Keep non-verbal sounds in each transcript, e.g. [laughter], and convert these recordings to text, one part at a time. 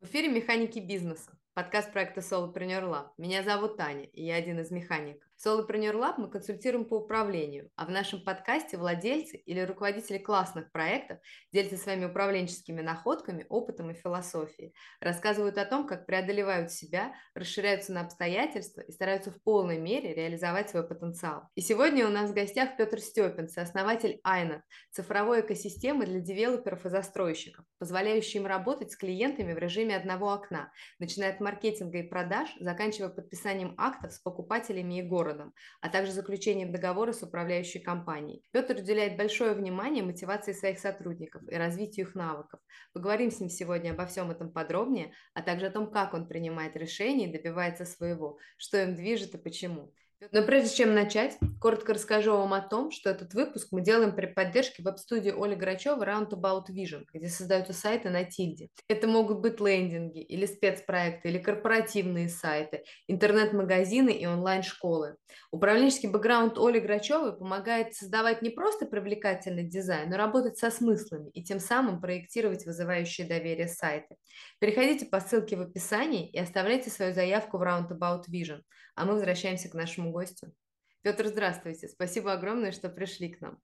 В эфире «Механики бизнеса», подкаст проекта Solopreneur Lab. Меня зовут Таня, и я один из механиков. Solopreneur Lab мы консультируем по управлению, а в нашем подкасте владельцы или руководители классных проектов делятся своими управленческими находками, опытом и философией, рассказывают о том, как преодолевают себя, расширяются на обстоятельства и стараются в полной мере реализовать свой потенциал. И сегодня у нас в гостях Петр Степин, сооснователь Айнат, цифровой экосистемы для девелоперов и застройщиков, позволяющей им работать с клиентами в режиме одного окна, начиная от маркетинга и продаж, заканчивая подписанием актов с покупателями и городом городом, а также заключением договора с управляющей компанией. Петр уделяет большое внимание мотивации своих сотрудников и развитию их навыков. Поговорим с ним сегодня обо всем этом подробнее, а также о том, как он принимает решения и добивается своего, что им движет и почему. Но прежде чем начать, коротко расскажу вам о том, что этот выпуск мы делаем при поддержке веб-студии Оли Грачева Roundabout Vision, где создаются сайты на тильде. Это могут быть лендинги или спецпроекты, или корпоративные сайты, интернет-магазины и онлайн-школы. Управленческий бэкграунд Оли Грачевой помогает создавать не просто привлекательный дизайн, но работать со смыслами и тем самым проектировать вызывающие доверие сайты. Переходите по ссылке в описании и оставляйте свою заявку в Roundabout Vision, а мы возвращаемся к нашему гостю. Петр, здравствуйте. Спасибо огромное, что пришли к нам.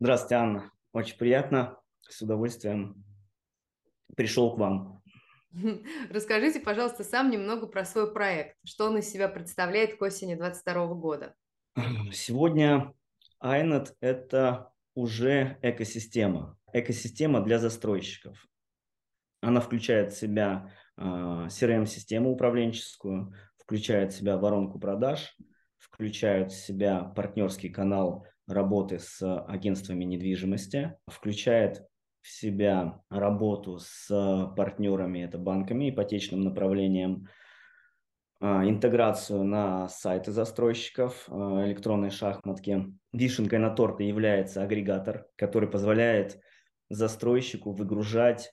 Здравствуйте, Анна. Очень приятно. С удовольствием пришел к вам. [laughs] Расскажите, пожалуйста, сам немного про свой проект. Что он из себя представляет к осени 2022 года? Сегодня iNet – это уже экосистема. Экосистема для застройщиков. Она включает в себя а, CRM-систему управленческую, включает в себя воронку продаж – включают в себя партнерский канал работы с агентствами недвижимости, включает в себя работу с партнерами, это банками, ипотечным направлением, а, интеграцию на сайты застройщиков, а, электронные шахматки. Вишенкой на торте является агрегатор, который позволяет застройщику выгружать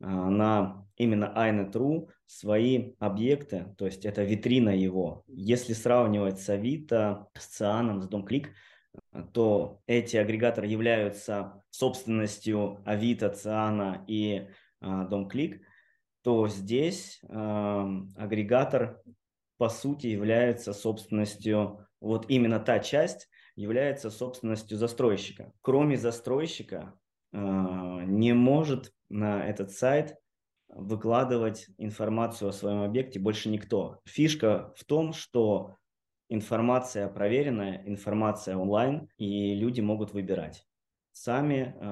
а, на именно iNet.ru свои объекты, то есть это витрина его. Если сравнивать с Авито, с Цианом, с DomClick, то эти агрегаторы являются собственностью Авито, Циана и а, DomClick, то здесь э, агрегатор по сути является собственностью, вот именно та часть является собственностью застройщика. Кроме застройщика э, не может на этот сайт выкладывать информацию о своем объекте больше никто. Фишка в том, что информация проверенная, информация онлайн, и люди могут выбирать сами э,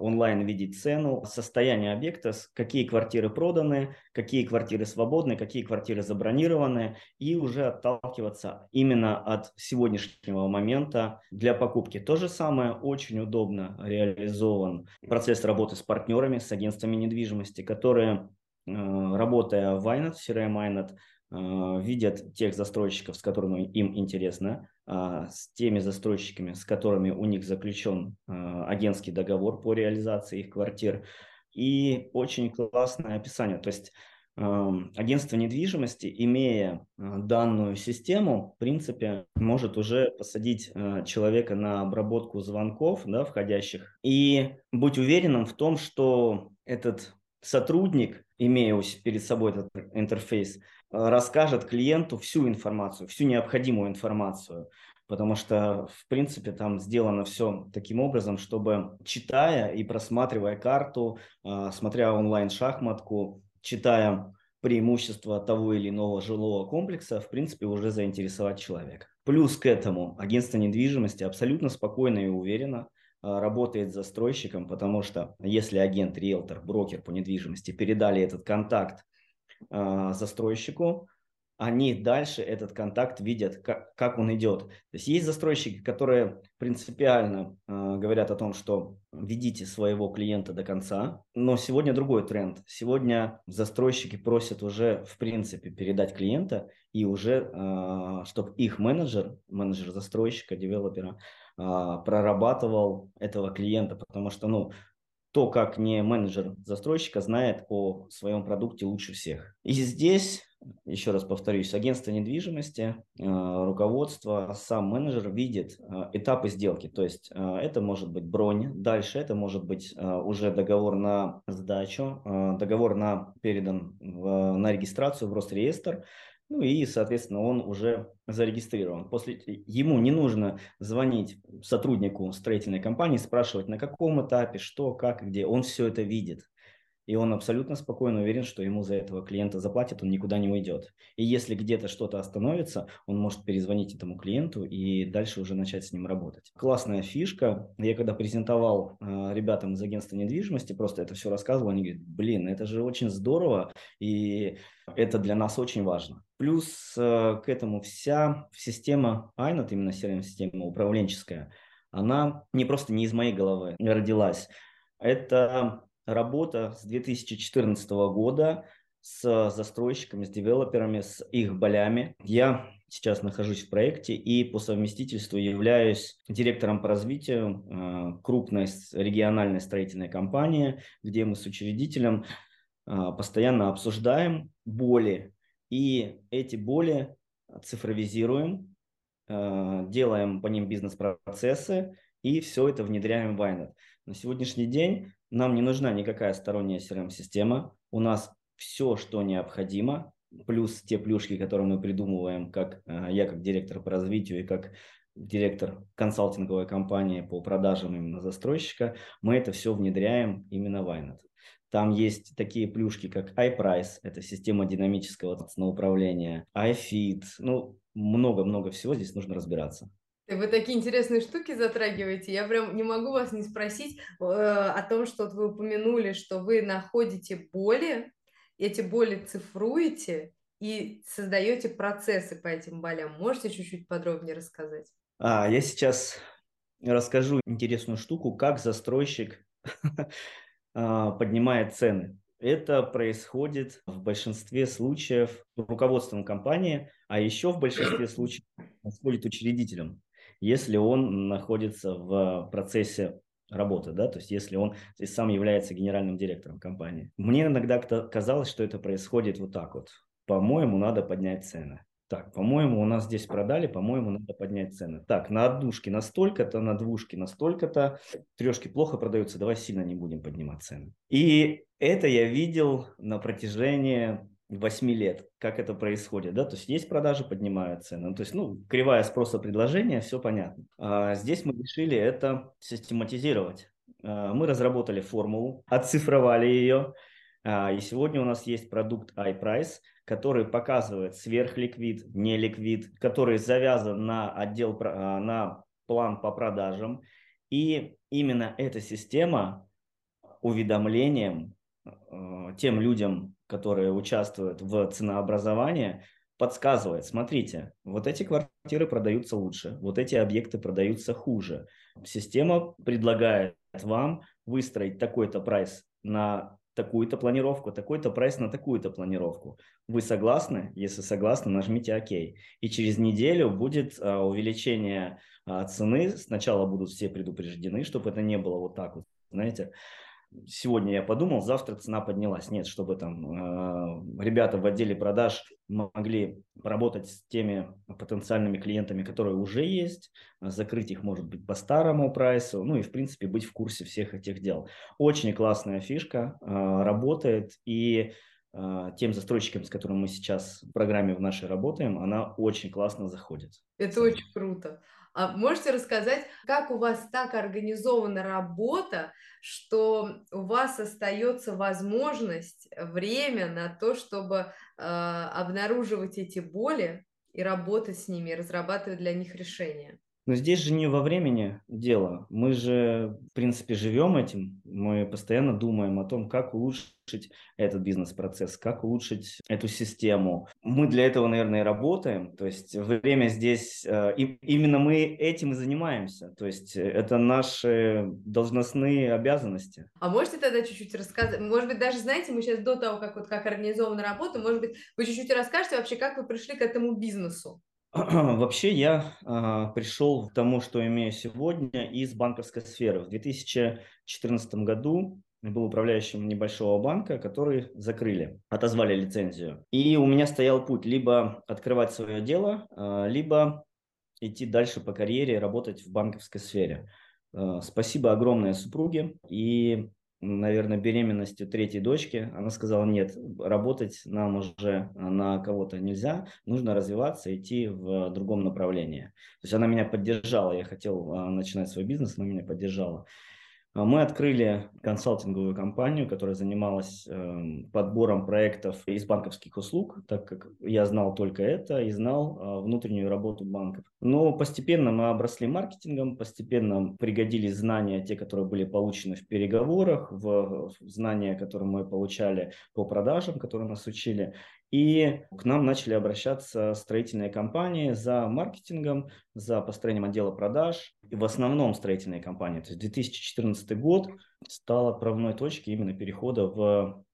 онлайн видеть цену, состояние объекта, какие квартиры проданы, какие квартиры свободны, какие квартиры забронированы, и уже отталкиваться именно от сегодняшнего момента для покупки. То же самое очень удобно реализован процесс работы с партнерами, с агентствами недвижимости, которые, э, работая в Inet, CRM Inet, э, видят тех застройщиков, с которыми им интересно, а, с теми застройщиками, с которыми у них заключен а, агентский договор по реализации их квартир. И очень классное описание. То есть агентство недвижимости, имея а, данную систему, в принципе, может уже посадить человека на обработку звонков, да, входящих, и быть уверенным в том, что этот сотрудник, имея перед собой этот интерфейс, расскажет клиенту всю информацию, всю необходимую информацию, потому что, в принципе, там сделано все таким образом, чтобы, читая и просматривая карту, а, смотря онлайн-шахматку, читая преимущества того или иного жилого комплекса, в принципе, уже заинтересовать человека. Плюс к этому агентство недвижимости абсолютно спокойно и уверенно работает с застройщиком, потому что если агент, риэлтор, брокер по недвижимости передали этот контакт э, застройщику, они дальше этот контакт видят, как, он идет. То есть есть застройщики, которые принципиально э, говорят о том, что ведите своего клиента до конца, но сегодня другой тренд. Сегодня застройщики просят уже в принципе передать клиента и уже, э, чтобы их менеджер, менеджер застройщика, девелопера, э, прорабатывал этого клиента, потому что, ну, то, как не менеджер застройщика знает о своем продукте лучше всех. И здесь еще раз повторюсь, агентство недвижимости, э, руководство, сам менеджер видит э, этапы сделки. То есть это может быть бронь, дальше это может быть уже договор на сдачу, договор на передан на регистрацию в Росреестр, ну и, соответственно, он уже зарегистрирован. После ему не нужно звонить сотруднику строительной компании, спрашивать, на каком этапе, что, как, где. Он все это видит и он абсолютно спокойно уверен, что ему за этого клиента заплатят, он никуда не уйдет. И если где-то что-то остановится, он может перезвонить этому клиенту и дальше уже начать с ним работать. Классная фишка. Я когда презентовал э, ребятам из агентства недвижимости, просто это все рассказывал, они говорят, блин, это же очень здорово, и это для нас очень важно. Плюс э, к этому вся система INOT, именно CRM-система управленческая, она не просто не из моей головы родилась. Это работа с 2014 года с застройщиками, с девелоперами, с их болями. Я сейчас нахожусь в проекте и по совместительству являюсь директором по развитию э, крупной региональной строительной компании, где мы с учредителем э, постоянно обсуждаем боли и эти боли цифровизируем, э, делаем по ним бизнес-процессы и все это внедряем в Вайнет. На сегодняшний день нам не нужна никакая сторонняя CRM-система. У нас все, что необходимо, плюс те плюшки, которые мы придумываем, как э, я как директор по развитию и как директор консалтинговой компании по продажам именно застройщика, мы это все внедряем именно в Inet. Там есть такие плюшки, как iPrice, это система динамического ценоуправления, iFeed, ну, много-много всего здесь нужно разбираться. Вы такие интересные штуки затрагиваете. Я прям не могу вас не спросить э, о том, что вот вы упомянули, что вы находите боли, эти боли цифруете и создаете процессы по этим болям. Можете чуть-чуть подробнее рассказать? А, я сейчас расскажу интересную штуку, как застройщик [laughs] а, поднимает цены. Это происходит в большинстве случаев руководством компании, а еще в большинстве случаев происходит учредителем если он находится в процессе работы, да, то есть если он есть, сам является генеральным директором компании. Мне иногда казалось, что это происходит вот так вот. По-моему, надо поднять цены. Так, по-моему, у нас здесь продали, по-моему, надо поднять цены. Так, на однушке настолько-то, на двушке настолько-то, трешки плохо продаются, давай сильно не будем поднимать цены. И это я видел на протяжении 8 лет, как это происходит, да, то есть есть продажи, поднимают цены, ну, то есть, ну, кривая спроса предложения, все понятно. А здесь мы решили это систематизировать. А, мы разработали формулу, оцифровали ее, а, и сегодня у нас есть продукт iPrice, который показывает сверхликвид, неликвид, который завязан на отдел, а, на план по продажам, и именно эта система уведомлением а, тем людям, которые участвуют в ценообразовании, подсказывает, смотрите, вот эти квартиры продаются лучше, вот эти объекты продаются хуже. Система предлагает вам выстроить такой-то прайс на такую-то планировку, такой-то прайс на такую-то планировку. Вы согласны? Если согласны, нажмите ОК. И через неделю будет а, увеличение а, цены. Сначала будут все предупреждены, чтобы это не было вот так вот, знаете, сегодня я подумал, завтра цена поднялась. Нет, чтобы там э, ребята в отделе продаж могли работать с теми потенциальными клиентами, которые уже есть, закрыть их, может быть, по старому прайсу, ну и, в принципе, быть в курсе всех этих дел. Очень классная фишка, э, работает, и э, тем застройщикам, с которыми мы сейчас в программе в нашей работаем, она очень классно заходит. Это очень круто. А можете рассказать, как у вас так организована работа, что у вас остается возможность, э, время на то, чтобы э, обнаруживать эти боли и работать с ними, разрабатывать для них решения? Но здесь же не во времени дело. Мы же, в принципе, живем этим. Мы постоянно думаем о том, как улучшить этот бизнес-процесс, как улучшить эту систему. Мы для этого, наверное, и работаем. То есть время здесь, э, и именно мы этим и занимаемся. То есть это наши должностные обязанности. А можете тогда чуть-чуть рассказать? Может быть, даже, знаете, мы сейчас до того, как, вот, как организована работа, может быть, вы чуть-чуть расскажете вообще, как вы пришли к этому бизнесу? [clears throat] Вообще я э, пришел к тому, что имею сегодня из банковской сферы. В 2014 году был управляющим небольшого банка, который закрыли, отозвали лицензию. И у меня стоял путь либо открывать свое дело, а, либо идти дальше по карьере, работать в банковской сфере. А, спасибо огромное супруге. И наверное, беременностью третьей дочки, она сказала, нет, работать нам уже на кого-то нельзя, нужно развиваться, идти в другом направлении. То есть она меня поддержала, я хотел а, начинать свой бизнес, она меня поддержала. А мы открыли консалтинговую компанию, которая занималась эм, подбором проектов из банковских услуг, так как я знал только это и знал а, внутреннюю работу банков. Но постепенно мы обросли маркетингом, постепенно пригодились знания, те, которые были получены в переговорах, в знания, которые мы получали по продажам, которые нас учили. И к нам начали обращаться строительные компании за маркетингом, за построением отдела продаж. И в основном строительные компании. То есть 2014 год стал отправной точкой именно перехода в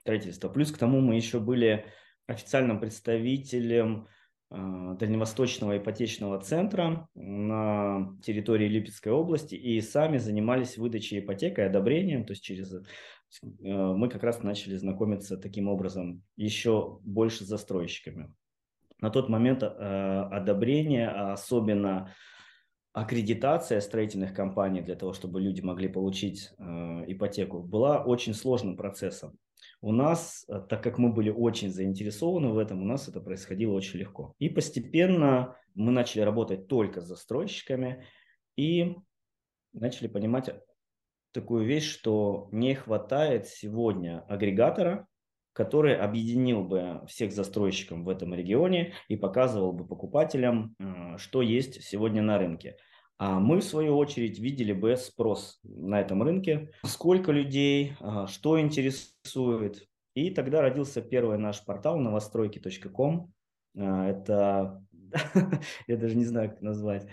строительство. Плюс к тому мы еще были официальным представителем а, Дальневосточного ипотечного центра на территории Липецкой области и сами занимались выдачей ипотек и одобрением, то есть через э, мы как раз начали знакомиться таким образом еще больше с застройщиками. На тот момент э, одобрение, а особенно аккредитация строительных компаний для того, чтобы люди могли получить э, ипотеку, была очень сложным процессом. У нас, э, так как мы были очень заинтересованы в этом, у нас это происходило очень легко. И постепенно мы начали работать только с застройщиками и начали понимать такую вещь, что не хватает сегодня агрегатора, который объединил бы всех застройщиков в этом регионе и показывал бы покупателям, э, что есть сегодня на рынке. А мы, в свою очередь, видели бы спрос на этом рынке, сколько людей, а, что интересует. И тогда родился первый наш портал новостройки.ком. А, это, [laughs] я даже не знаю, как назвать.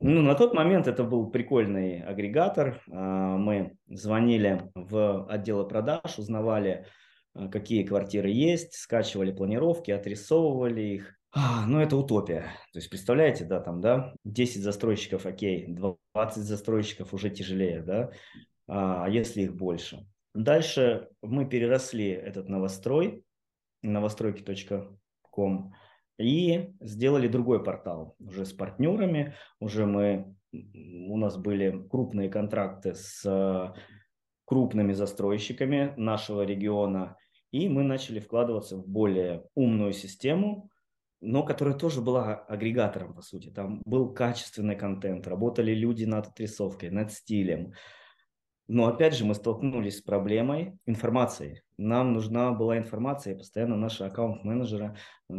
Ну, на тот момент это был прикольный агрегатор. А, мы звонили в отделы продаж, узнавали, какие квартиры есть, скачивали планировки, отрисовывали их а, ну, это утопия. То есть, представляете, да, там, да, 10 застройщиков, окей, 20 застройщиков уже тяжелее, да, а если их больше. Дальше мы переросли этот новострой, новостройки.ком, и сделали другой портал уже с партнерами, уже мы, у нас были крупные контракты с крупными застройщиками нашего региона, и мы начали вкладываться в более умную систему, но которая тоже была агрегатором, по сути. Там был качественный контент, работали люди над отрисовкой, над стилем. Но опять же мы столкнулись с проблемой информации. Нам нужна была информация, и постоянно наши аккаунт-менеджеры э,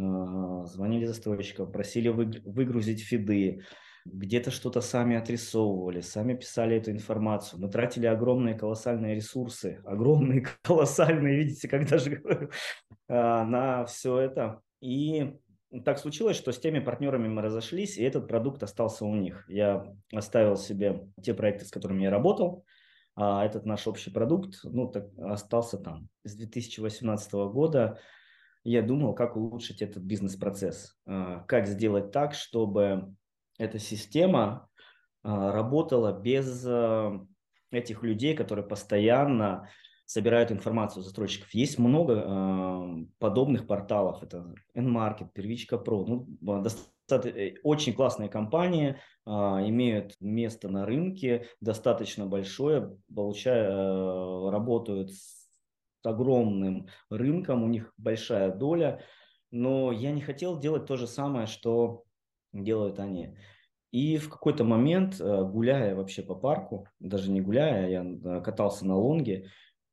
звонили застройщикам, просили выгрузить фиды, где-то что-то сами отрисовывали, сами писали эту информацию. Мы тратили огромные колоссальные ресурсы, [laughs] огромные колоссальные, видите, даже говорю, [laughs] э, на все это. И так случилось, что с теми партнерами мы разошлись, и этот продукт остался у них. Я оставил себе те проекты, с которыми я работал, а этот наш общий продукт ну, так, остался там. С 2018 года я думал, как улучшить этот бизнес-процесс, а, как сделать так, чтобы эта система а, работала без а, этих людей, которые постоянно собирают информацию застройщиков. Есть много э, подобных порталов. Это Nmarket, Первичка Про. Ну, достаточно, очень классные компании э, имеют место на рынке, достаточно большое, получая, э, работают с огромным рынком, у них большая доля. Но я не хотел делать то же самое, что делают они. И в какой-то момент, э, гуляя вообще по парку, даже не гуляя, я э, катался на лонге,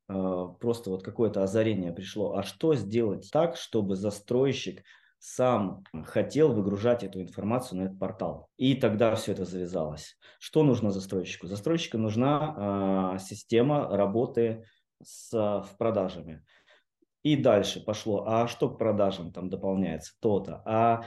а, просто вот какое-то озарение пришло. А что сделать так, чтобы застройщик сам хотел выгружать эту информацию на этот портал. И тогда все это завязалось. Что нужно застройщику? Застройщику нужна э, система работы с в продажами. И дальше пошло, а что к продажам там дополняется? То-то. А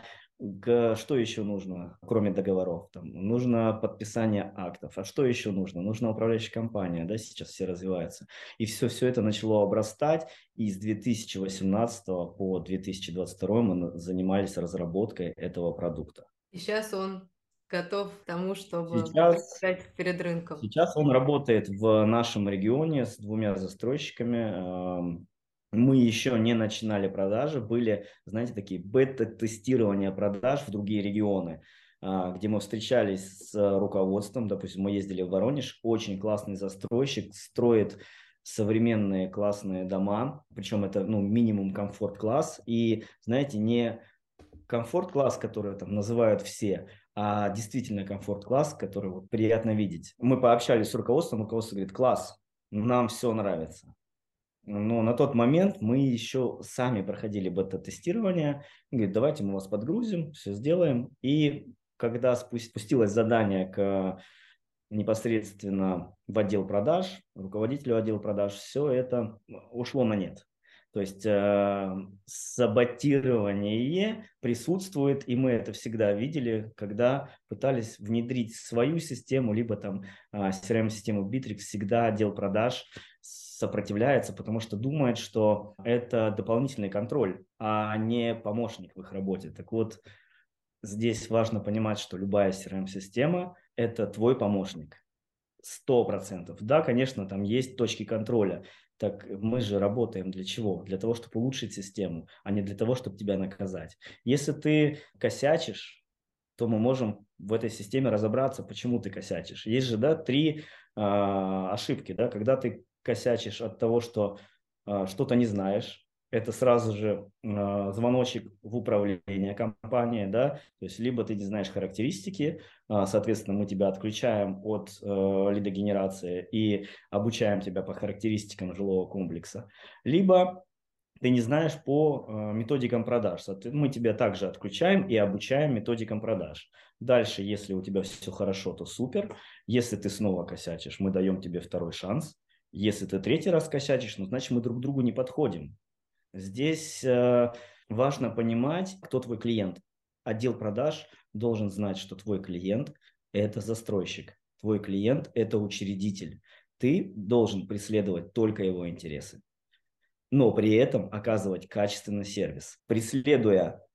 что еще нужно, кроме договоров? Там, нужно подписание актов. А что еще нужно? Нужна управляющая компания, да, сейчас все развиваются. И все, все это начало обрастать, и с 2018 по 2022 мы занимались разработкой этого продукта. И сейчас он готов к тому, чтобы сейчас, перед рынком? Сейчас он работает в нашем регионе с двумя застройщиками. Мы еще не начинали продажи, были, знаете, такие бета-тестирования продаж в другие регионы а, где мы встречались с руководством, допустим, мы ездили в Воронеж, очень классный застройщик, строит современные классные дома, причем это ну, минимум комфорт-класс, и, знаете, не комфорт-класс, который там называют все, а действительно комфорт-класс, который вот приятно видеть. Мы пообщались с руководством, руководство говорит, класс, нам все нравится. Но на тот момент мы еще сами проходили бета-тестирование. Говорит, давайте мы вас подгрузим, все сделаем. И когда спустилось задание к непосредственно в отдел продаж, руководителю отдела продаж, все это ушло на нет. То есть э, саботирование присутствует, и мы это всегда видели, когда пытались внедрить свою систему, либо там э, CRM-систему Bittrex, всегда отдел продаж сопротивляется, потому что думает, что это дополнительный контроль, а не помощник в их работе. Так вот, здесь важно понимать, что любая CRM-система – это твой помощник. Сто процентов. Да, конечно, там есть точки контроля. Так мы же работаем для чего? Для того, чтобы улучшить систему, а не для того, чтобы тебя наказать. Если ты косячишь, то мы можем в этой системе разобраться, почему ты косячишь. Есть же, да, три э, ошибки, да, когда ты косячишь от того, что э, что-то не знаешь, это сразу же э, звоночек в управление компанией, да, то есть либо ты не знаешь характеристики, э, соответственно, мы тебя отключаем от э, лидогенерации и обучаем тебя по характеристикам жилого комплекса, либо ты не знаешь по э, методикам продаж. Мы тебя также отключаем и обучаем методикам продаж. Дальше, если у тебя все хорошо, то супер. Если ты снова косячишь, мы даем тебе второй шанс. Если ты третий раз косячишь, ну, значит, мы друг другу не подходим. Здесь э, важно понимать, кто твой клиент. Отдел продаж должен знать, что твой клиент – это застройщик, твой клиент – это учредитель. Ты должен преследовать только его интересы, но при этом оказывать качественный сервис. Преследуя,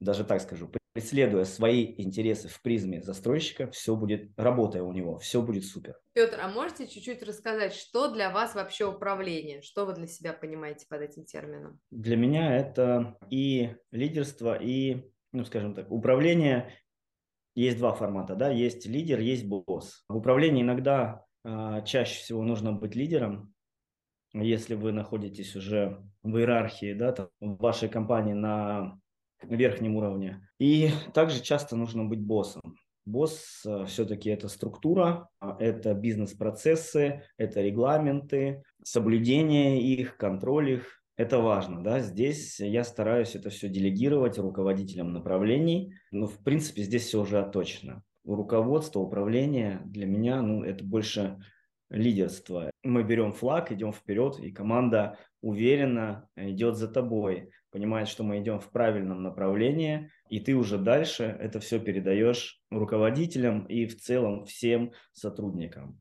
даже так скажу, преследуя свои интересы в призме застройщика, все будет, работая у него, все будет супер. Петр, а можете чуть-чуть рассказать, что для вас вообще управление? Что вы для себя понимаете под этим термином? Для меня это и лидерство, и, ну, скажем так, управление. Есть два формата, да, есть лидер, есть босс. В управлении иногда э, чаще всего нужно быть лидером, если вы находитесь уже в иерархии, да, там, в вашей компании на верхнем уровне. И также часто нужно быть боссом. Босс э, все-таки это структура, а это бизнес-процессы, это регламенты, соблюдение их, контроль их. Это важно, да, здесь я стараюсь это все делегировать руководителям направлений, но в принципе здесь все уже отточено. Руководство, управление для меня, ну, это больше лидерство. Мы берем флаг, идем вперед, и команда уверенно идет за тобой понимает, что мы идем в правильном направлении, и ты уже дальше это все передаешь руководителям и в целом всем сотрудникам.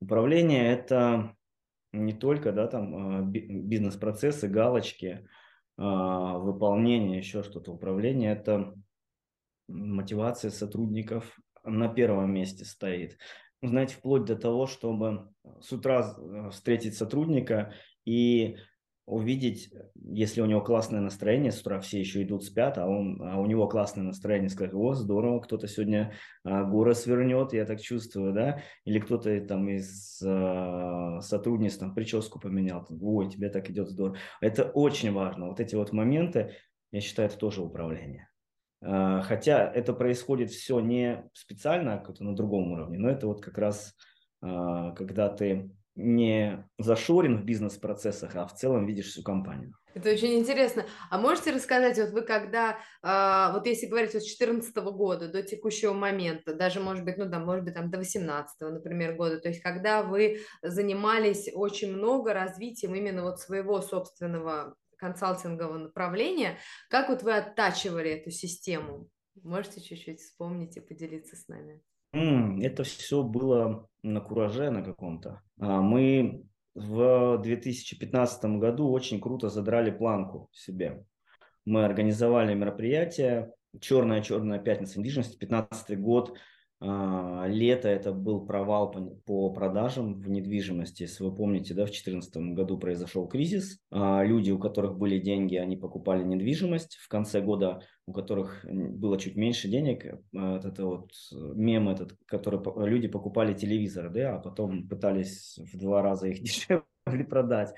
Управление – это не только да, там, а, бизнес-процессы, галочки, а, выполнение, еще что-то. Управление – это мотивация сотрудников на первом месте стоит. Знаете, вплоть до того, чтобы с утра э, встретить сотрудника и увидеть, если у него классное настроение, с утра все еще идут спят, а, он, а у него классное настроение, сказать, о, здорово, кто-то сегодня а, горы свернет, я так чувствую, да, или кто-то там из а, сотрудниц там прическу поменял, ой, тебе так идет здорово. Это очень важно, вот эти вот моменты, я считаю, это тоже управление. А, хотя это происходит все не специально, а как-то на другом уровне, но это вот как раз, а, когда ты не зашорен в бизнес-процессах, а в целом видишь всю компанию. Это очень интересно. А можете рассказать, вот вы когда, э, вот если говорить вот с 2014 года до текущего момента, даже, может быть, ну да, может быть, там до 18 например, года, то есть когда вы занимались очень много развитием именно вот своего собственного консалтингового направления, как вот вы оттачивали эту систему? Можете чуть-чуть вспомнить и поделиться с нами? Это все было на кураже на каком-то. А, мы в 2015 году очень круто задрали планку себе. Мы организовали мероприятие «Черная-черная пятница недвижимости», 15 год, лето это был провал по, продажам в недвижимости. Если вы помните, да, в 2014 году произошел кризис. А, люди, у которых были деньги, они покупали недвижимость. В конце года, у которых было чуть меньше денег, э, это вот мем этот, который люди покупали телевизоры, да, а потом пытались в два раза их [laughs] дешевле продать.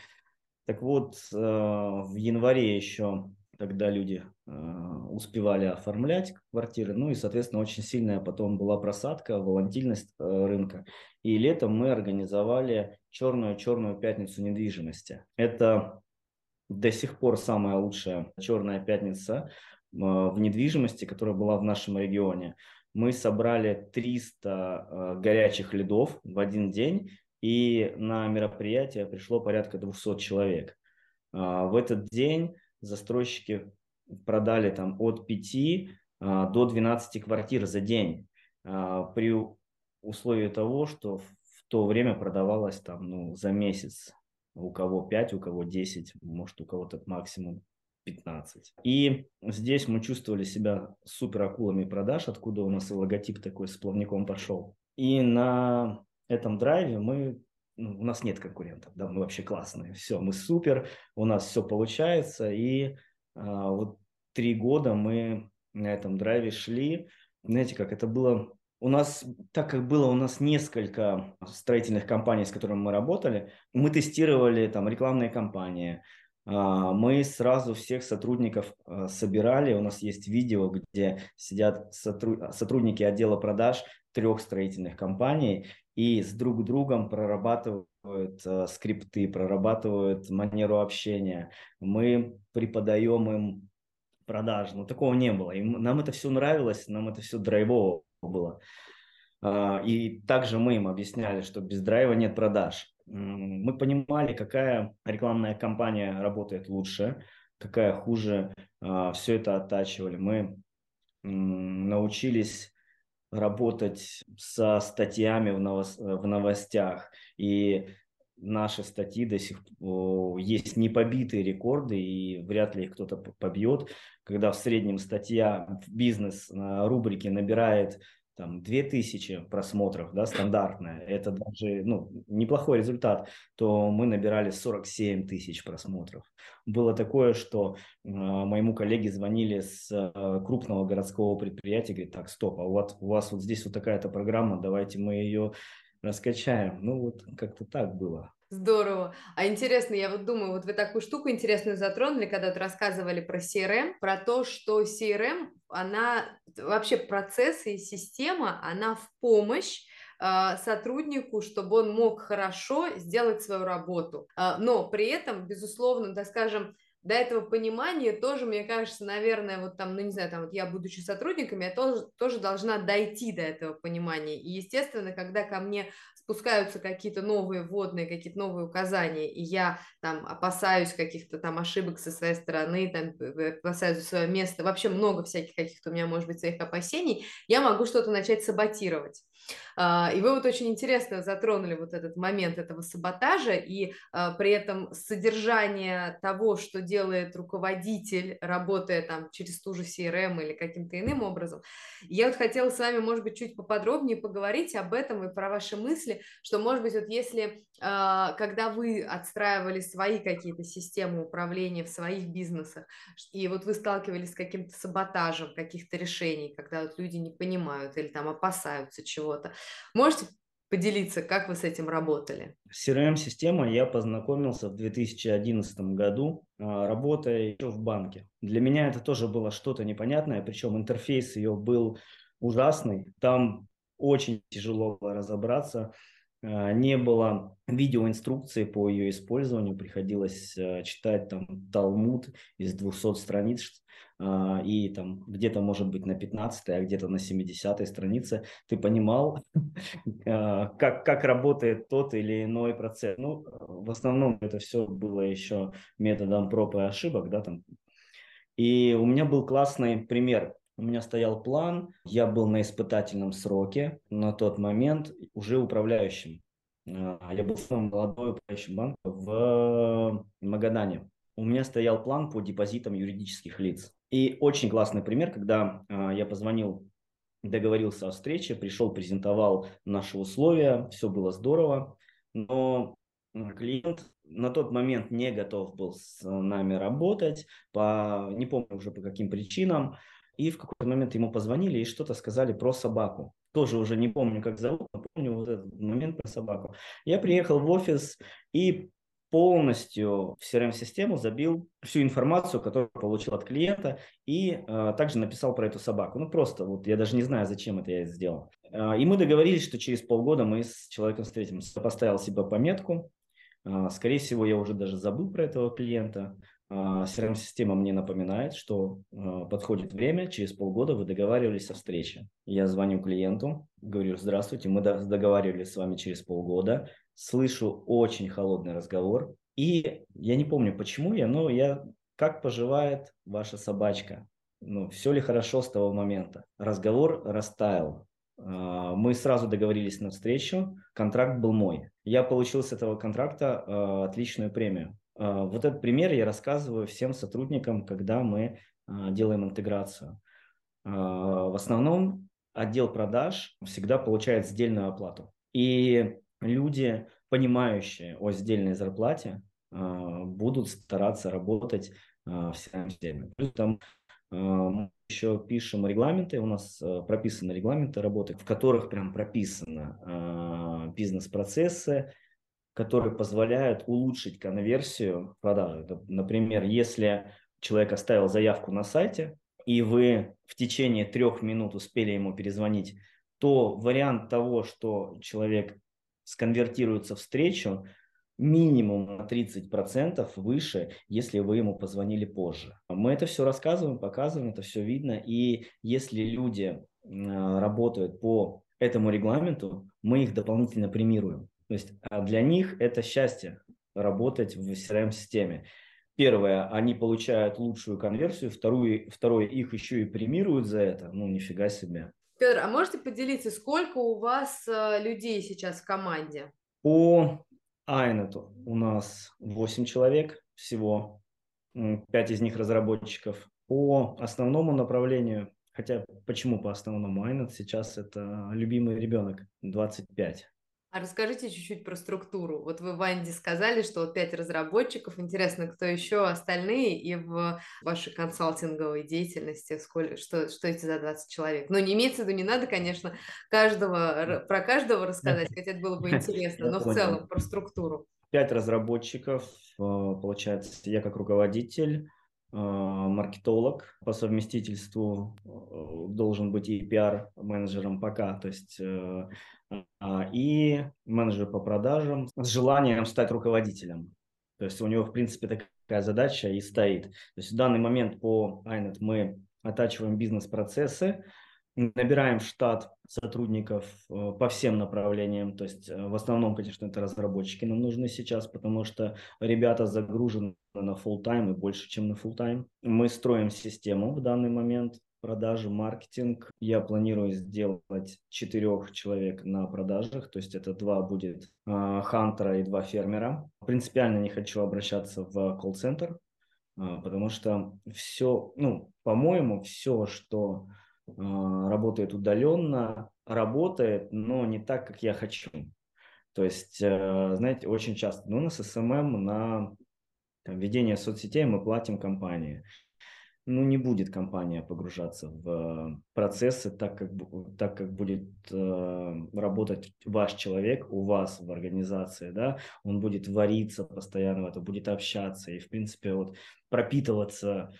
Так вот, э, в январе еще когда люди э, успевали оформлять квартиры, ну и, соответственно, очень сильная потом была просадка, волатильность э, рынка. И летом мы организовали черную-черную пятницу недвижимости. Это до сих пор самая лучшая черная пятница э, в недвижимости, которая была в нашем регионе. Мы собрали 300 э, горячих лидов в один день, и на мероприятие пришло порядка 200 человек. Э, в этот день застройщики продали там от 5 а, до 12 квартир за день а, при условии того, что в то время продавалось там ну, за месяц у кого 5, у кого 10, может у кого-то максимум 15. И здесь мы чувствовали себя супер акулами продаж, откуда у нас и логотип такой с плавником пошел. И на этом драйве мы у нас нет конкурентов, да, мы вообще классные, все, мы супер, у нас все получается, и а, вот три года мы на этом драйве шли, знаете, как это было, у нас, так как было у нас несколько строительных компаний, с которыми мы работали, мы тестировали там рекламные кампании, а, мы сразу всех сотрудников а, собирали, у нас есть видео, где сидят сотрудники отдела продаж трех строительных компаний, и с друг другом прорабатывают э, скрипты, прорабатывают манеру общения. Мы преподаем им продаж. Но такого не было. И нам это все нравилось, нам это все драйвово было. А, и также мы им объясняли, что без драйва нет продаж. Мы понимали, какая рекламная кампания работает лучше, какая хуже. А, все это оттачивали. Мы научились работать со статьями в, новос, в новостях. И наши статьи до сих пор есть непобитые рекорды, и вряд ли их кто-то побьет, когда в среднем статья в бизнес рубрике набирает там 2000 просмотров, да, стандартная, это даже, ну, неплохой результат, то мы набирали 47 тысяч просмотров. Было такое, что э, моему коллеге звонили с э, крупного городского предприятия, говорит, так, стоп, а вас, у вас вот здесь вот такая-то программа, давайте мы ее раскачаем. Ну, вот как-то так было. Здорово. А интересно, я вот думаю, вот вы такую штуку интересную затронули, когда вот рассказывали про CRM, про то, что CRM, она вообще процессы и система, она в помощь э, сотруднику, чтобы он мог хорошо сделать свою работу. Э, но при этом, безусловно, так скажем, до этого понимания тоже, мне кажется, наверное, вот там, ну не знаю, там вот я, будучи сотрудником, я тоже, тоже должна дойти до этого понимания. И, естественно, когда ко мне спускаются какие-то новые вводные, какие-то новые указания, и я там опасаюсь каких-то там ошибок со своей стороны, там опасаюсь свое место, вообще много всяких каких-то у меня, может быть, своих опасений, я могу что-то начать саботировать. А, и вы вот очень интересно затронули вот этот момент этого саботажа и а, при этом содержание того, что делает руководитель, работая там через ту же CRM или каким-то иным образом. Я вот хотела с вами, может быть, чуть поподробнее поговорить об этом и про ваши мысли, что, может быть, вот если, когда вы отстраивали свои какие-то системы управления в своих бизнесах, и вот вы сталкивались с каким-то саботажем каких-то решений, когда вот люди не понимают или там опасаются чего-то, Можете поделиться, как вы с этим работали? CRM-система я познакомился в 2011 году, а, работая еще в банке. Для меня это тоже было что-то непонятное, причем интерфейс ее был ужасный. Там очень тяжело было разобраться. А, не было видеоинструкции по ее использованию, приходилось а, читать там Талмуд из 200 страниц, а, и там где-то, может быть, на 15 а где-то на 70 странице ты понимал, [laughs] а, как, как работает тот или иной процесс. Ну, в основном это все было еще методом проб и ошибок, да, там. И у меня был классный пример. У меня стоял план, я был на испытательном сроке на тот момент уже управляющим. А, я был самым молодой управляющим банка в Магадане. У меня стоял план по депозитам юридических лиц. И очень классный пример, когда э, я позвонил договорился о встрече, пришел, презентовал наши условия, все было здорово, но клиент на тот момент не готов был с нами работать, по, не помню уже по каким причинам, и в какой-то момент ему позвонили и что-то сказали про собаку. Тоже уже не помню, как зовут, но помню вот этот момент про собаку. Я приехал в офис и полностью в CRM-систему забил всю информацию, которую получил от клиента, и э, также написал про эту собаку. Ну, просто вот я даже не знаю, зачем это я сделал. Э, и мы договорились, что через полгода мы с человеком встретимся. Поставил себе пометку. Э, скорее всего, я уже даже забыл про этого клиента. CRM-система мне напоминает, что подходит время, через полгода вы договаривались о встрече. Я звоню клиенту, говорю, здравствуйте, мы договаривались с вами через полгода, слышу очень холодный разговор. И я не помню, почему я, но я как поживает ваша собачка? Ну, все ли хорошо с того момента? Разговор растаял. А, мы сразу договорились на встречу, контракт был мой. Я получил с этого контракта а, отличную премию. А, вот этот пример я рассказываю всем сотрудникам, когда мы делаем интеграцию. В основном отдел продаж всегда получает сдельную оплату. И люди, понимающие о сдельной зарплате, будут стараться работать в CRM-системе. Плюс там мы еще пишем регламенты, у нас прописаны регламенты работы, в которых прям прописаны бизнес-процессы, которые позволяют улучшить конверсию продажи. Например, если человек оставил заявку на сайте, и вы в течение трех минут успели ему перезвонить, то вариант того, что человек сконвертируется в встречу минимум на 30% выше, если вы ему позвонили позже. Мы это все рассказываем, показываем, это все видно. И если люди работают по этому регламенту, мы их дополнительно премируем. То есть а для них это счастье работать в CRM-системе. Первое, они получают лучшую конверсию, второе, второе, их еще и премируют за это. Ну, нифига себе. Петр, а можете поделиться, сколько у вас э, людей сейчас в команде? По Айнету у нас 8 человек всего, 5 из них разработчиков. По основному направлению, хотя почему по основному Айнет сейчас это любимый ребенок, 25. А расскажите чуть-чуть про структуру. Вот вы, Ванде, сказали, что вот пять разработчиков. Интересно, кто еще остальные и в вашей консалтинговой деятельности, сколько, что, что эти за 20 человек? Ну, не имеется в виду, не надо, конечно, каждого, про каждого рассказать, хотя это было бы интересно, но в целом про структуру. Пять разработчиков, э, получается, я как руководитель, маркетолог по совместительству э, должен быть и пиар-менеджером пока, то есть а, и менеджер по продажам с желанием стать руководителем. То есть у него, в принципе, такая задача и стоит. То есть в данный момент по INET мы оттачиваем бизнес-процессы, набираем штат сотрудников э, по всем направлениям. То есть э, в основном, конечно, это разработчики нам нужны сейчас, потому что ребята загружены на full time и больше, чем на full time. Мы строим систему в данный момент продажи, маркетинг. Я планирую сделать четырех человек на продажах, то есть это два будет э, хантера и два фермера. Принципиально не хочу обращаться в колл-центр, потому что все, ну, по-моему, все, что работает удаленно, работает, но не так, как я хочу. То есть, э, знаете, очень часто, ну, на SMM, на там, ведение соцсетей мы платим компании ну, не будет компания погружаться в процессы так, как, так, как будет э, работать ваш человек у вас в организации, да, он будет вариться постоянно, это будет общаться и, в принципе, вот пропитываться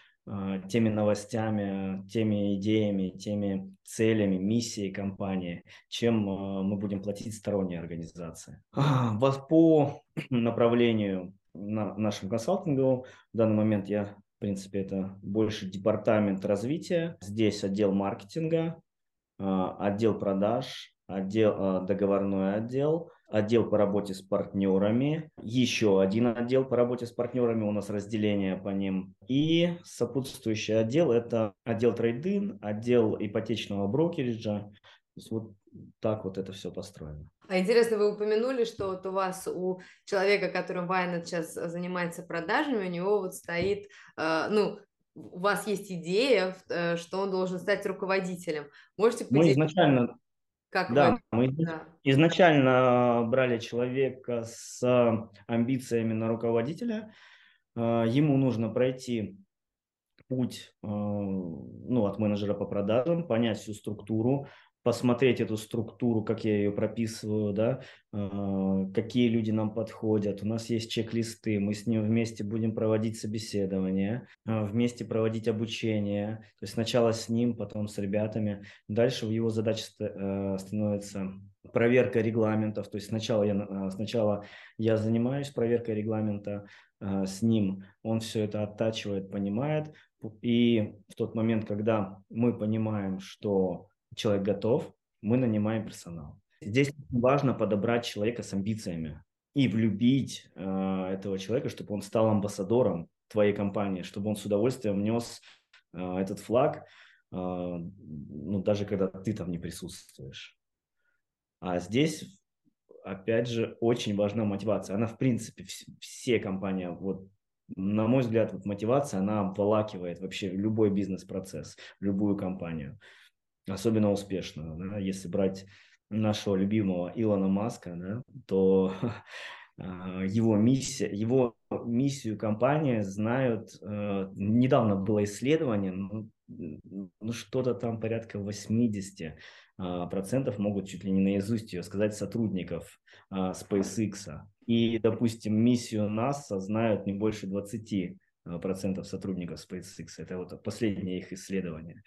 теми новостями, теми идеями, теми целями, миссией компании, чем э, мы будем платить сторонние организации. Вот по [clears throat] направлению на нашем консалтинговом в данный момент я в принципе, это больше департамент развития. Здесь отдел маркетинга, а, отдел продаж, отдел, а, договорной отдел, отдел по работе с партнерами, еще один отдел по работе с партнерами, у нас разделение по ним, и сопутствующий отдел – это отдел трейдин, отдел ипотечного брокериджа. То есть вот так вот это все построено. А интересно, вы упомянули, что вот у вас, у человека, которым Вайнет сейчас занимается продажами, у него вот стоит, э, ну, у вас есть идея, э, что он должен стать руководителем. Можете поделиться? Мы изначально, как да, вы... мы да. изначально брали человека с амбициями на руководителя. Э, ему нужно пройти путь ну, от менеджера по продажам, понять всю структуру, посмотреть эту структуру, как я ее прописываю, да, а, какие люди нам подходят. У нас есть чек-листы, мы с ним вместе будем проводить собеседование, а, вместе проводить обучение. То есть сначала с ним, потом с ребятами. Дальше в его задаче э, становится проверка регламентов. То есть сначала я, а, сначала я занимаюсь проверкой регламента с ним, он все это оттачивает, понимает. И в тот момент, когда мы понимаем, что человек готов, мы нанимаем персонал. Здесь важно подобрать человека с амбициями и влюбить э, этого человека, чтобы он стал амбассадором твоей компании, чтобы он с удовольствием нес э, этот флаг, э, ну, даже когда ты там не присутствуешь. А здесь, опять же, очень важна мотивация. Она, в принципе, все компании, вот, на мой взгляд, вот мотивация, она обволакивает вообще любой бизнес-процесс, любую компанию особенно успешно. Да? Если брать нашего любимого Илона Маска, да, то [laughs] а, его миссия, его миссию компании знают. Э, недавно было исследование, ну, ну что-то там порядка 80 а, процентов могут чуть ли не наизусть ее сказать сотрудников а, SpaceX. И, допустим, миссию НАСА знают не больше 20 процентов сотрудников SpaceX. Это вот последнее их исследование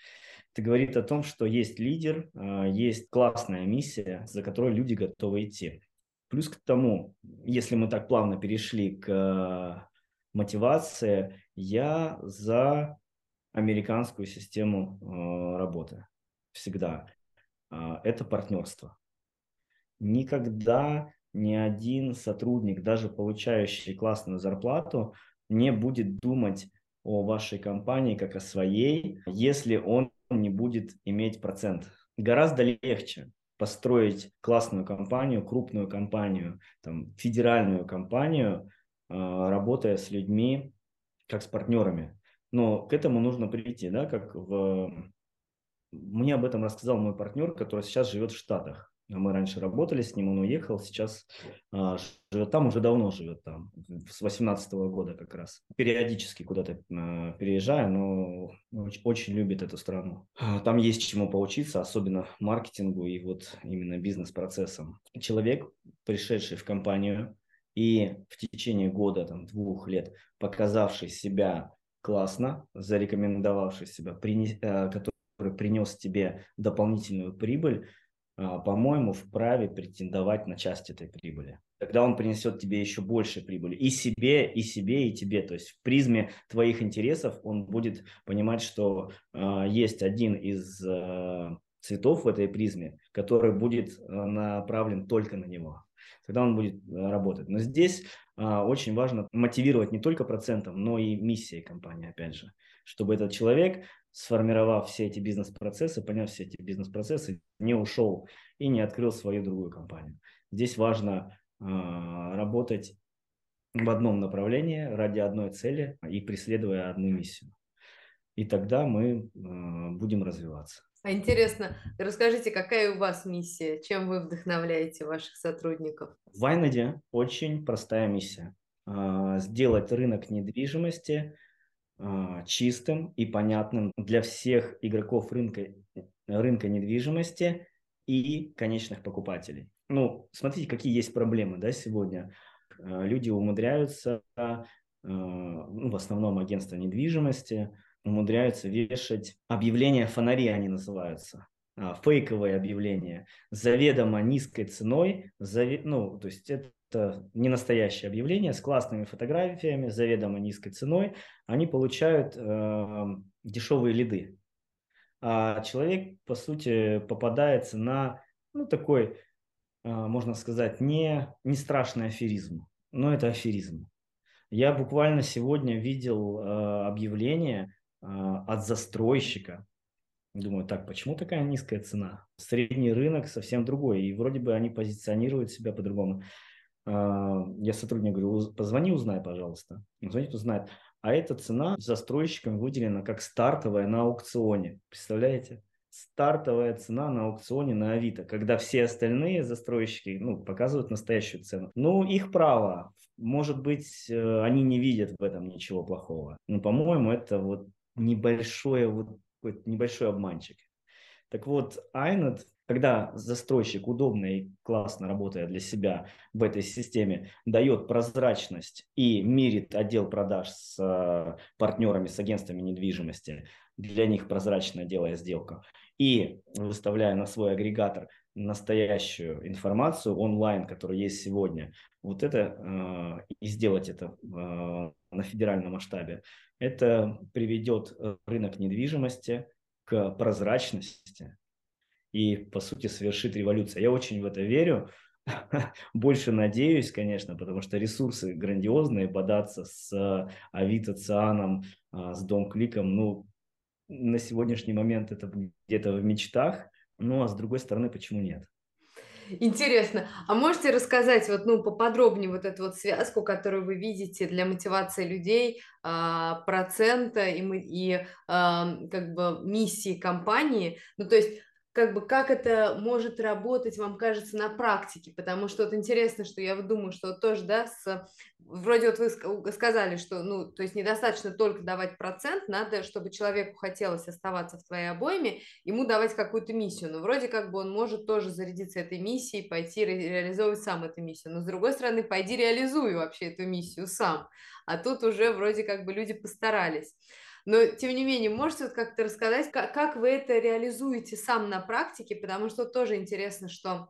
это говорит о том, что есть лидер, а, есть классная миссия, за которой люди готовы идти. Плюс к тому, если мы так плавно перешли к а, мотивации, я за американскую систему а, работы всегда. Это партнерство. Никогда ни один сотрудник, даже получающий классную зарплату, не будет думать о вашей компании как о своей, если он не будет иметь процент. Гораздо легче построить классную компанию, крупную компанию, там, федеральную компанию, а, работая с людьми, как с партнерами. Но к этому нужно прийти, да, как в... Мне об этом рассказал мой партнер, который сейчас живет в Штатах. Мы раньше работали с ним, он уехал, сейчас а, живет там, уже давно живет там, с 18 года как раз. Периодически куда-то а, переезжаю, но очень, очень любит эту страну. А, там есть чему поучиться, особенно маркетингу и вот именно бизнес-процессам. Человек, пришедший в компанию и в течение года, там, двух лет, показавший себя классно, зарекомендовавший себя, принес, а, который принес тебе дополнительную прибыль, по-моему, вправе претендовать на часть этой прибыли. Тогда он принесет тебе еще больше прибыли. И себе, и себе, и тебе. То есть в призме твоих интересов он будет понимать, что э, есть один из э, цветов в этой призме, который будет э, направлен только на него. Тогда он будет э, работать. Но здесь э, очень важно мотивировать не только процентом, но и миссией компании, опять же, чтобы этот человек сформировав все эти бизнес-процессы, поняв все эти бизнес-процессы, не ушел и не открыл свою другую компанию. Здесь важно э, работать в одном направлении ради одной цели и преследуя одну миссию. И тогда мы э, будем развиваться. А интересно, расскажите, какая у вас миссия? Чем вы вдохновляете ваших сотрудников? В Вайнаде очень простая миссия. Э, сделать рынок недвижимости – а, чистым и понятным для всех игроков рынка, рынка недвижимости и конечных покупателей. Ну, смотрите, какие есть проблемы да, сегодня. А, люди умудряются, а, ну, в основном агентство недвижимости, умудряются вешать объявления фонари, они называются фейковые объявления заведомо низкой ценой, заве... ну, то есть это не настоящее объявление с классными фотографиями, заведомо низкой ценой, они получают э, дешевые лиды. А человек, по сути, попадается на ну, такой, э, можно сказать, не, не страшный аферизм, но это аферизм. Я буквально сегодня видел э, объявление от застройщика. Думаю, так, почему такая низкая цена? Средний рынок совсем другой, и вроде бы они позиционируют себя по-другому. А, я сотруднику говорю, позвони, узнай, пожалуйста. Он звонит, узнает. а эта цена застройщикам выделена как стартовая на аукционе. Представляете? стартовая цена на аукционе на Авито, когда все остальные застройщики ну, показывают настоящую цену. Ну, их право. Может быть, э, они не видят в этом ничего плохого. Но, по-моему, это вот небольшой, вот, небольшой обманчик. Так вот, Айнет, когда застройщик удобно и классно работая для себя в этой системе, дает прозрачность и мирит отдел продаж с э, партнерами, с агентствами недвижимости, для них прозрачно делая сделку, и выставляя на свой агрегатор настоящую информацию онлайн, которая есть сегодня, вот это э, и сделать это э, на федеральном масштабе, это приведет рынок недвижимости к прозрачности и, по сути, совершит революцию. Я очень в это верю, [laughs] больше надеюсь, конечно, потому что ресурсы грандиозные, податься с Авито, Цианом, а, с Дом Кликом, ну, на сегодняшний момент это где-то в мечтах, ну а с другой стороны, почему нет? Интересно. А можете рассказать вот, ну, поподробнее вот эту вот связку, которую вы видите для мотивации людей, а, процента и, мы, и как бы миссии компании? Ну, то есть как бы как это может работать, вам кажется, на практике, потому что вот интересно, что я думаю, что вот тоже, да, с, вроде вот вы сказали, что, ну, то есть недостаточно только давать процент, надо, чтобы человеку хотелось оставаться в твоей обойме, ему давать какую-то миссию, но вроде как бы он может тоже зарядиться этой миссией, пойти ре- реализовывать сам эту миссию, но с другой стороны, пойди реализуй вообще эту миссию сам, а тут уже вроде как бы люди постарались. Но, тем не менее, можете вот как-то рассказать, как, как вы это реализуете сам на практике, потому что тоже интересно, что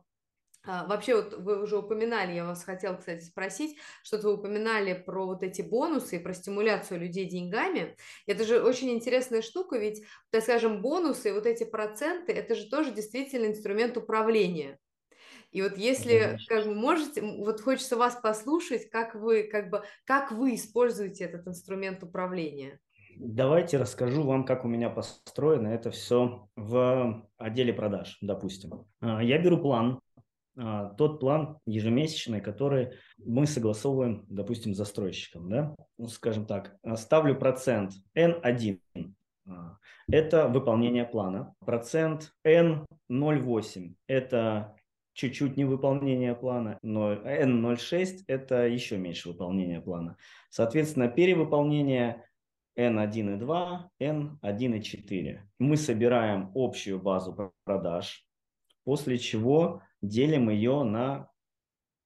Вообще, вот вы уже упоминали, я вас хотела, кстати, спросить, что-то вы упоминали про вот эти бонусы и про стимуляцию людей деньгами. Это же очень интересная штука, ведь, так скажем, бонусы, вот эти проценты, это же тоже действительно инструмент управления. И вот если как бы можете, вот хочется вас послушать, как вы как бы как вы используете этот инструмент управления. Давайте расскажу вам, как у меня построено это все в отделе продаж, допустим. А, я беру план, а, тот план ежемесячный, который мы согласовываем, допустим, застройщиком, да, ну, скажем так, ставлю процент N1, а, это выполнение плана, процент N08, это чуть-чуть невыполнение плана, но N06 это еще меньше выполнения плана. Соответственно, перевыполнение N1 и 2, N1 и 4. Мы собираем общую базу продаж, после чего делим ее на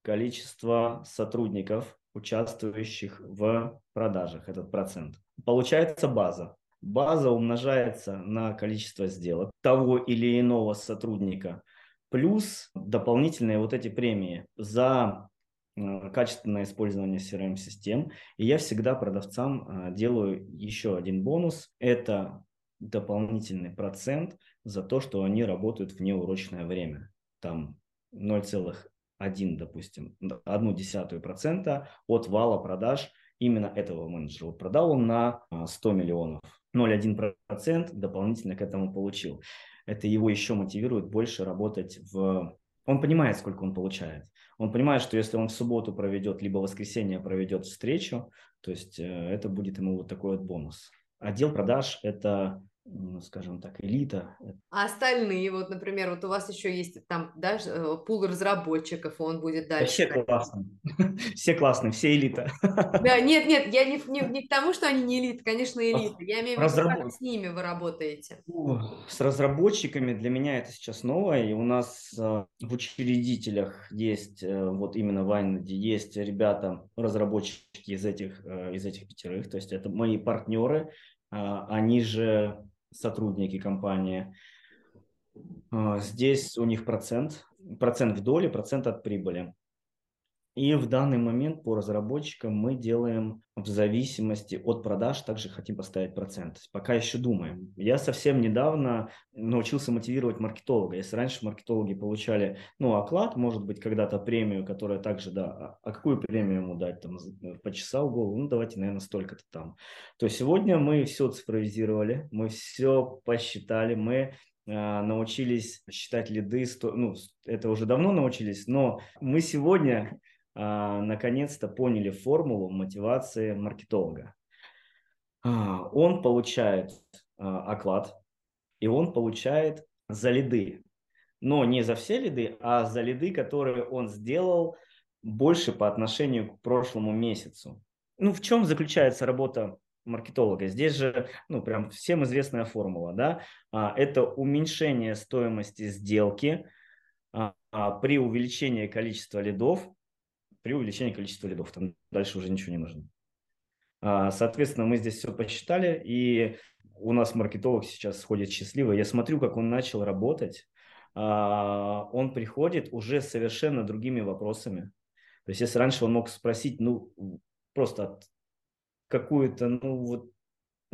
количество сотрудников, участвующих в продажах, этот процент. Получается база. База умножается на количество сделок того или иного сотрудника, плюс дополнительные вот эти премии за Э, качественное использование CRM-систем. И я всегда продавцам э, делаю еще один бонус. Это дополнительный процент за то, что они работают в неурочное время. Там 0,1, допустим, одну десятую процента от вала продаж именно этого менеджера. Вот продал он на 100 э, миллионов, 0,1% дополнительно к этому получил. Это его еще мотивирует больше работать в... Он понимает, сколько он получает. Он понимает, что если он в субботу проведет, либо в воскресенье проведет встречу, то есть э, это будет ему вот такой вот бонус. Отдел продаж – это скажем так, элита. А остальные, вот, например, вот у вас еще есть там, да, э, пул разработчиков, он будет дальше. Все классные, [laughs] все классные, все элита. Да, [laughs] нет, нет, я не, не, не к тому, что они не элита, конечно, элита. Я имею в виду, как с ними вы работаете. С разработчиками для меня это сейчас новое, и у нас э, в учредителях есть, э, вот именно в Айнеде, есть ребята, разработчики из этих, из этих пятерых, то есть это мои партнеры, а, они же сотрудники компании. А, здесь у них процент, процент в доле, процент от прибыли. И в данный момент по разработчикам мы делаем в зависимости от продаж, также хотим поставить процент. Пока еще думаем. Я совсем недавно научился мотивировать маркетолога. Если раньше маркетологи получали, ну, оклад, может быть, когда-то премию, которая также, да, а, а какую премию ему дать, там, почесал голову, ну, давайте, наверное, столько-то там. То сегодня мы все цифровизировали, мы все посчитали, мы а, научились считать лиды, ну, это уже давно научились, но мы сегодня наконец-то поняли формулу мотивации маркетолога. он получает оклад, и он получает за лиды. Но не за все лиды, а за лиды, которые он сделал больше по отношению к прошлому месяцу. Ну, в чем заключается работа маркетолога? Здесь же, ну, прям всем известная формула, да? Это уменьшение стоимости сделки при увеличении количества лидов, при увеличении количества лидов. Там дальше уже ничего не нужно. Соответственно, мы здесь все посчитали, и у нас маркетолог сейчас сходит счастливый. Я смотрю, как он начал работать. Он приходит уже совершенно другими вопросами. То есть, если раньше он мог спросить, ну, просто какую-то, ну, вот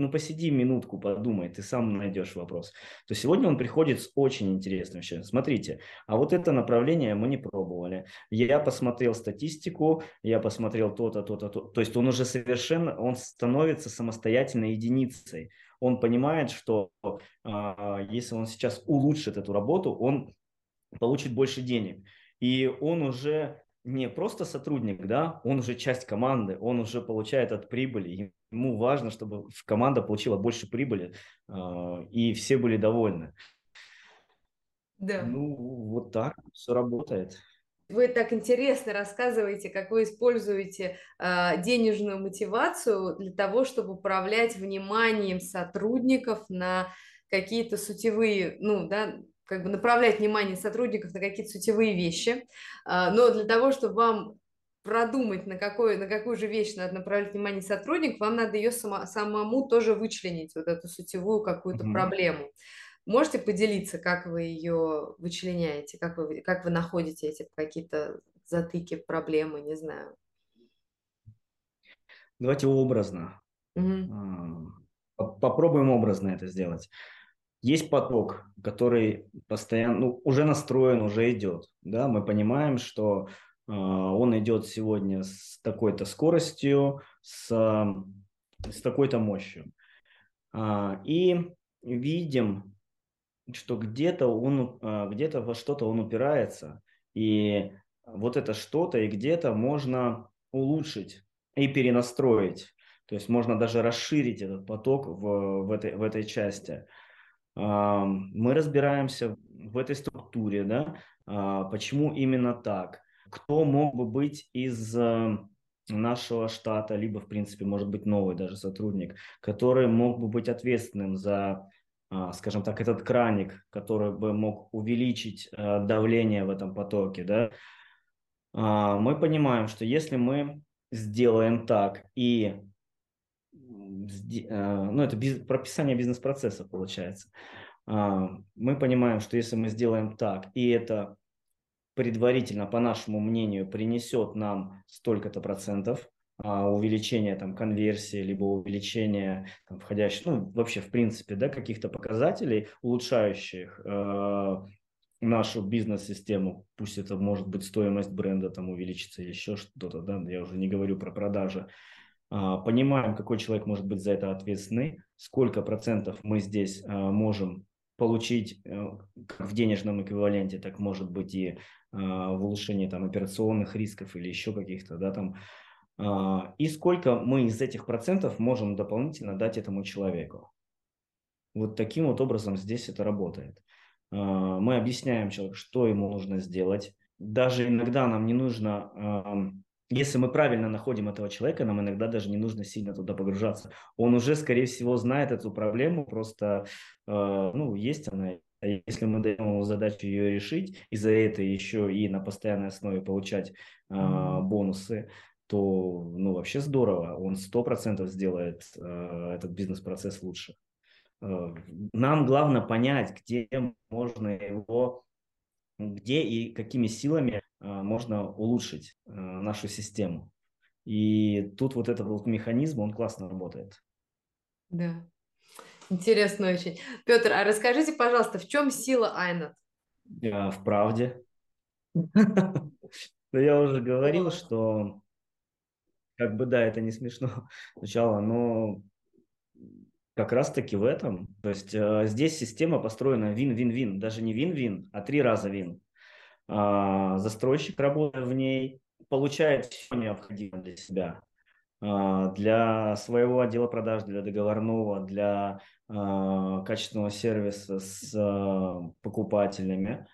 ну посиди минутку, подумай, ты сам найдешь вопрос. То сегодня он приходит с очень интересным вещами. Смотрите, а вот это направление мы не пробовали. Я посмотрел статистику, я посмотрел то-то, то-то, то. То есть он уже совершенно, он становится самостоятельной единицей. Он понимает, что а, если он сейчас улучшит эту работу, он получит больше денег. И он уже не просто сотрудник, да, он уже часть команды, он уже получает от прибыли. Ему важно, чтобы команда получила больше прибыли, э, и все были довольны. Да. Ну, вот так все работает. Вы так интересно рассказываете, как вы используете э, денежную мотивацию для того, чтобы управлять вниманием сотрудников на какие-то сутевые, ну, да, как бы направлять внимание сотрудников на какие-то сутевые вещи, а, но для того, чтобы вам продумать, на, какой, на какую же вещь надо направлять внимание сотрудник, вам надо ее само, самому тоже вычленить, вот эту сутевую какую-то mm-hmm. проблему. Можете поделиться, как вы ее вычленяете, как вы, как вы находите эти какие-то затыки, проблемы, не знаю. Давайте образно. Mm-hmm. Попробуем образно это сделать. Есть поток, который постоянно, ну, уже настроен, уже идет. Да? Мы понимаем, что э, он идет сегодня с такой-то скоростью, с, с такой-то мощью. А, и видим, что где-то он, а, где-то во что-то он упирается, и вот это что-то и где-то можно улучшить и перенастроить. То есть можно даже расширить этот поток в, в, этой, в этой части мы разбираемся в этой структуре, да, а, почему именно так, кто мог бы быть из э, нашего штата, либо, в принципе, может быть, новый даже сотрудник, который мог бы быть ответственным за, а, скажем так, этот краник, который бы мог увеличить э, давление в этом потоке, да, а, мы понимаем, что если мы сделаем так и ну, это биз, прописание бизнес-процесса получается. А, мы понимаем, что если мы сделаем так, и это предварительно, по нашему мнению, принесет нам столько-то процентов, а, увеличение там конверсии, либо увеличение там, входящих, ну, вообще, в принципе, да, каких-то показателей, улучшающих э, нашу бизнес-систему, пусть это может быть стоимость бренда там увеличится еще что-то, да, я уже не говорю про продажи, понимаем, какой человек может быть за это ответственный, сколько процентов мы здесь а, можем получить э, как в денежном эквиваленте, так может быть и а, в улучшении там, операционных рисков или еще каких-то, да, там, и сколько мы из этих процентов можем дополнительно дать этому человеку. Вот таким вот образом здесь это работает. Мы объясняем человеку, что ему нужно сделать. Даже иногда нам не нужно если мы правильно находим этого человека, нам иногда даже не нужно сильно туда погружаться. Он уже, скорее всего, знает эту проблему, просто, э, ну, есть она. А если мы даем ему задачу ее решить, и за это еще и на постоянной основе получать э, бонусы, то, ну, вообще здорово. Он сто процентов сделает э, этот бизнес-процесс лучше. Э, нам главное понять, где можно его, где и какими силами а, можно улучшить а, нашу систему. И тут вот этот вот механизм, он классно работает. Да, интересно очень. Петр, а расскажите, пожалуйста, в чем сила Айнат? В правде. [laughs] Я уже говорил, что как бы да, это не смешно звучало, но как раз-таки в этом. То есть э, здесь система построена вин-вин-вин, даже не вин-вин, а три раза вин. А, застройщик, работая в ней, получает все необходимое для себя. для своего отдела продаж, для договорного, для качественного сервиса с покупателями,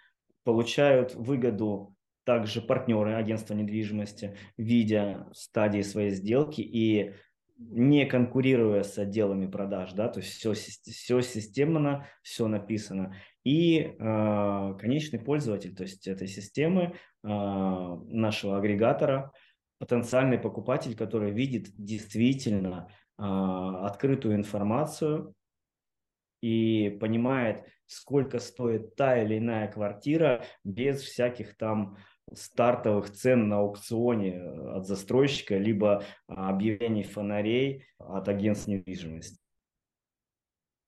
получают выгоду также партнеры агентства недвижимости, видя стадии своей сделки и не конкурируя с отделами продаж, да, то есть все, все системно, все написано. И э, конечный пользователь, то есть этой системы, э, нашего агрегатора, потенциальный покупатель, который видит действительно э, открытую информацию и понимает, сколько стоит та или иная квартира без всяких там стартовых цен на аукционе э, от застройщика, либо а, объявлений фонарей от агентств недвижимости.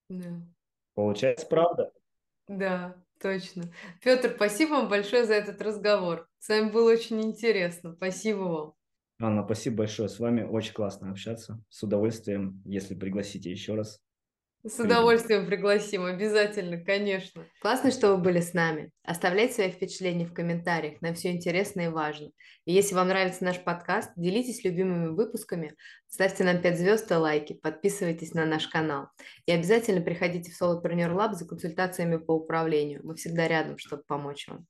Да. Получается правда? Да, точно. Петр, спасибо вам большое за этот разговор. С вами было очень интересно. Спасибо вам. Анна, спасибо большое. С вами очень классно общаться. С удовольствием, если пригласите еще раз. С удовольствием пригласим, обязательно, конечно. Классно, что вы были с нами. Оставляйте свои впечатления в комментариях, нам все интересно и важно. И если вам нравится наш подкаст, делитесь любимыми выпусками, ставьте нам 5 звезд и лайки, подписывайтесь на наш канал. И обязательно приходите в Solopreneur Lab за консультациями по управлению. Мы всегда рядом, чтобы помочь вам.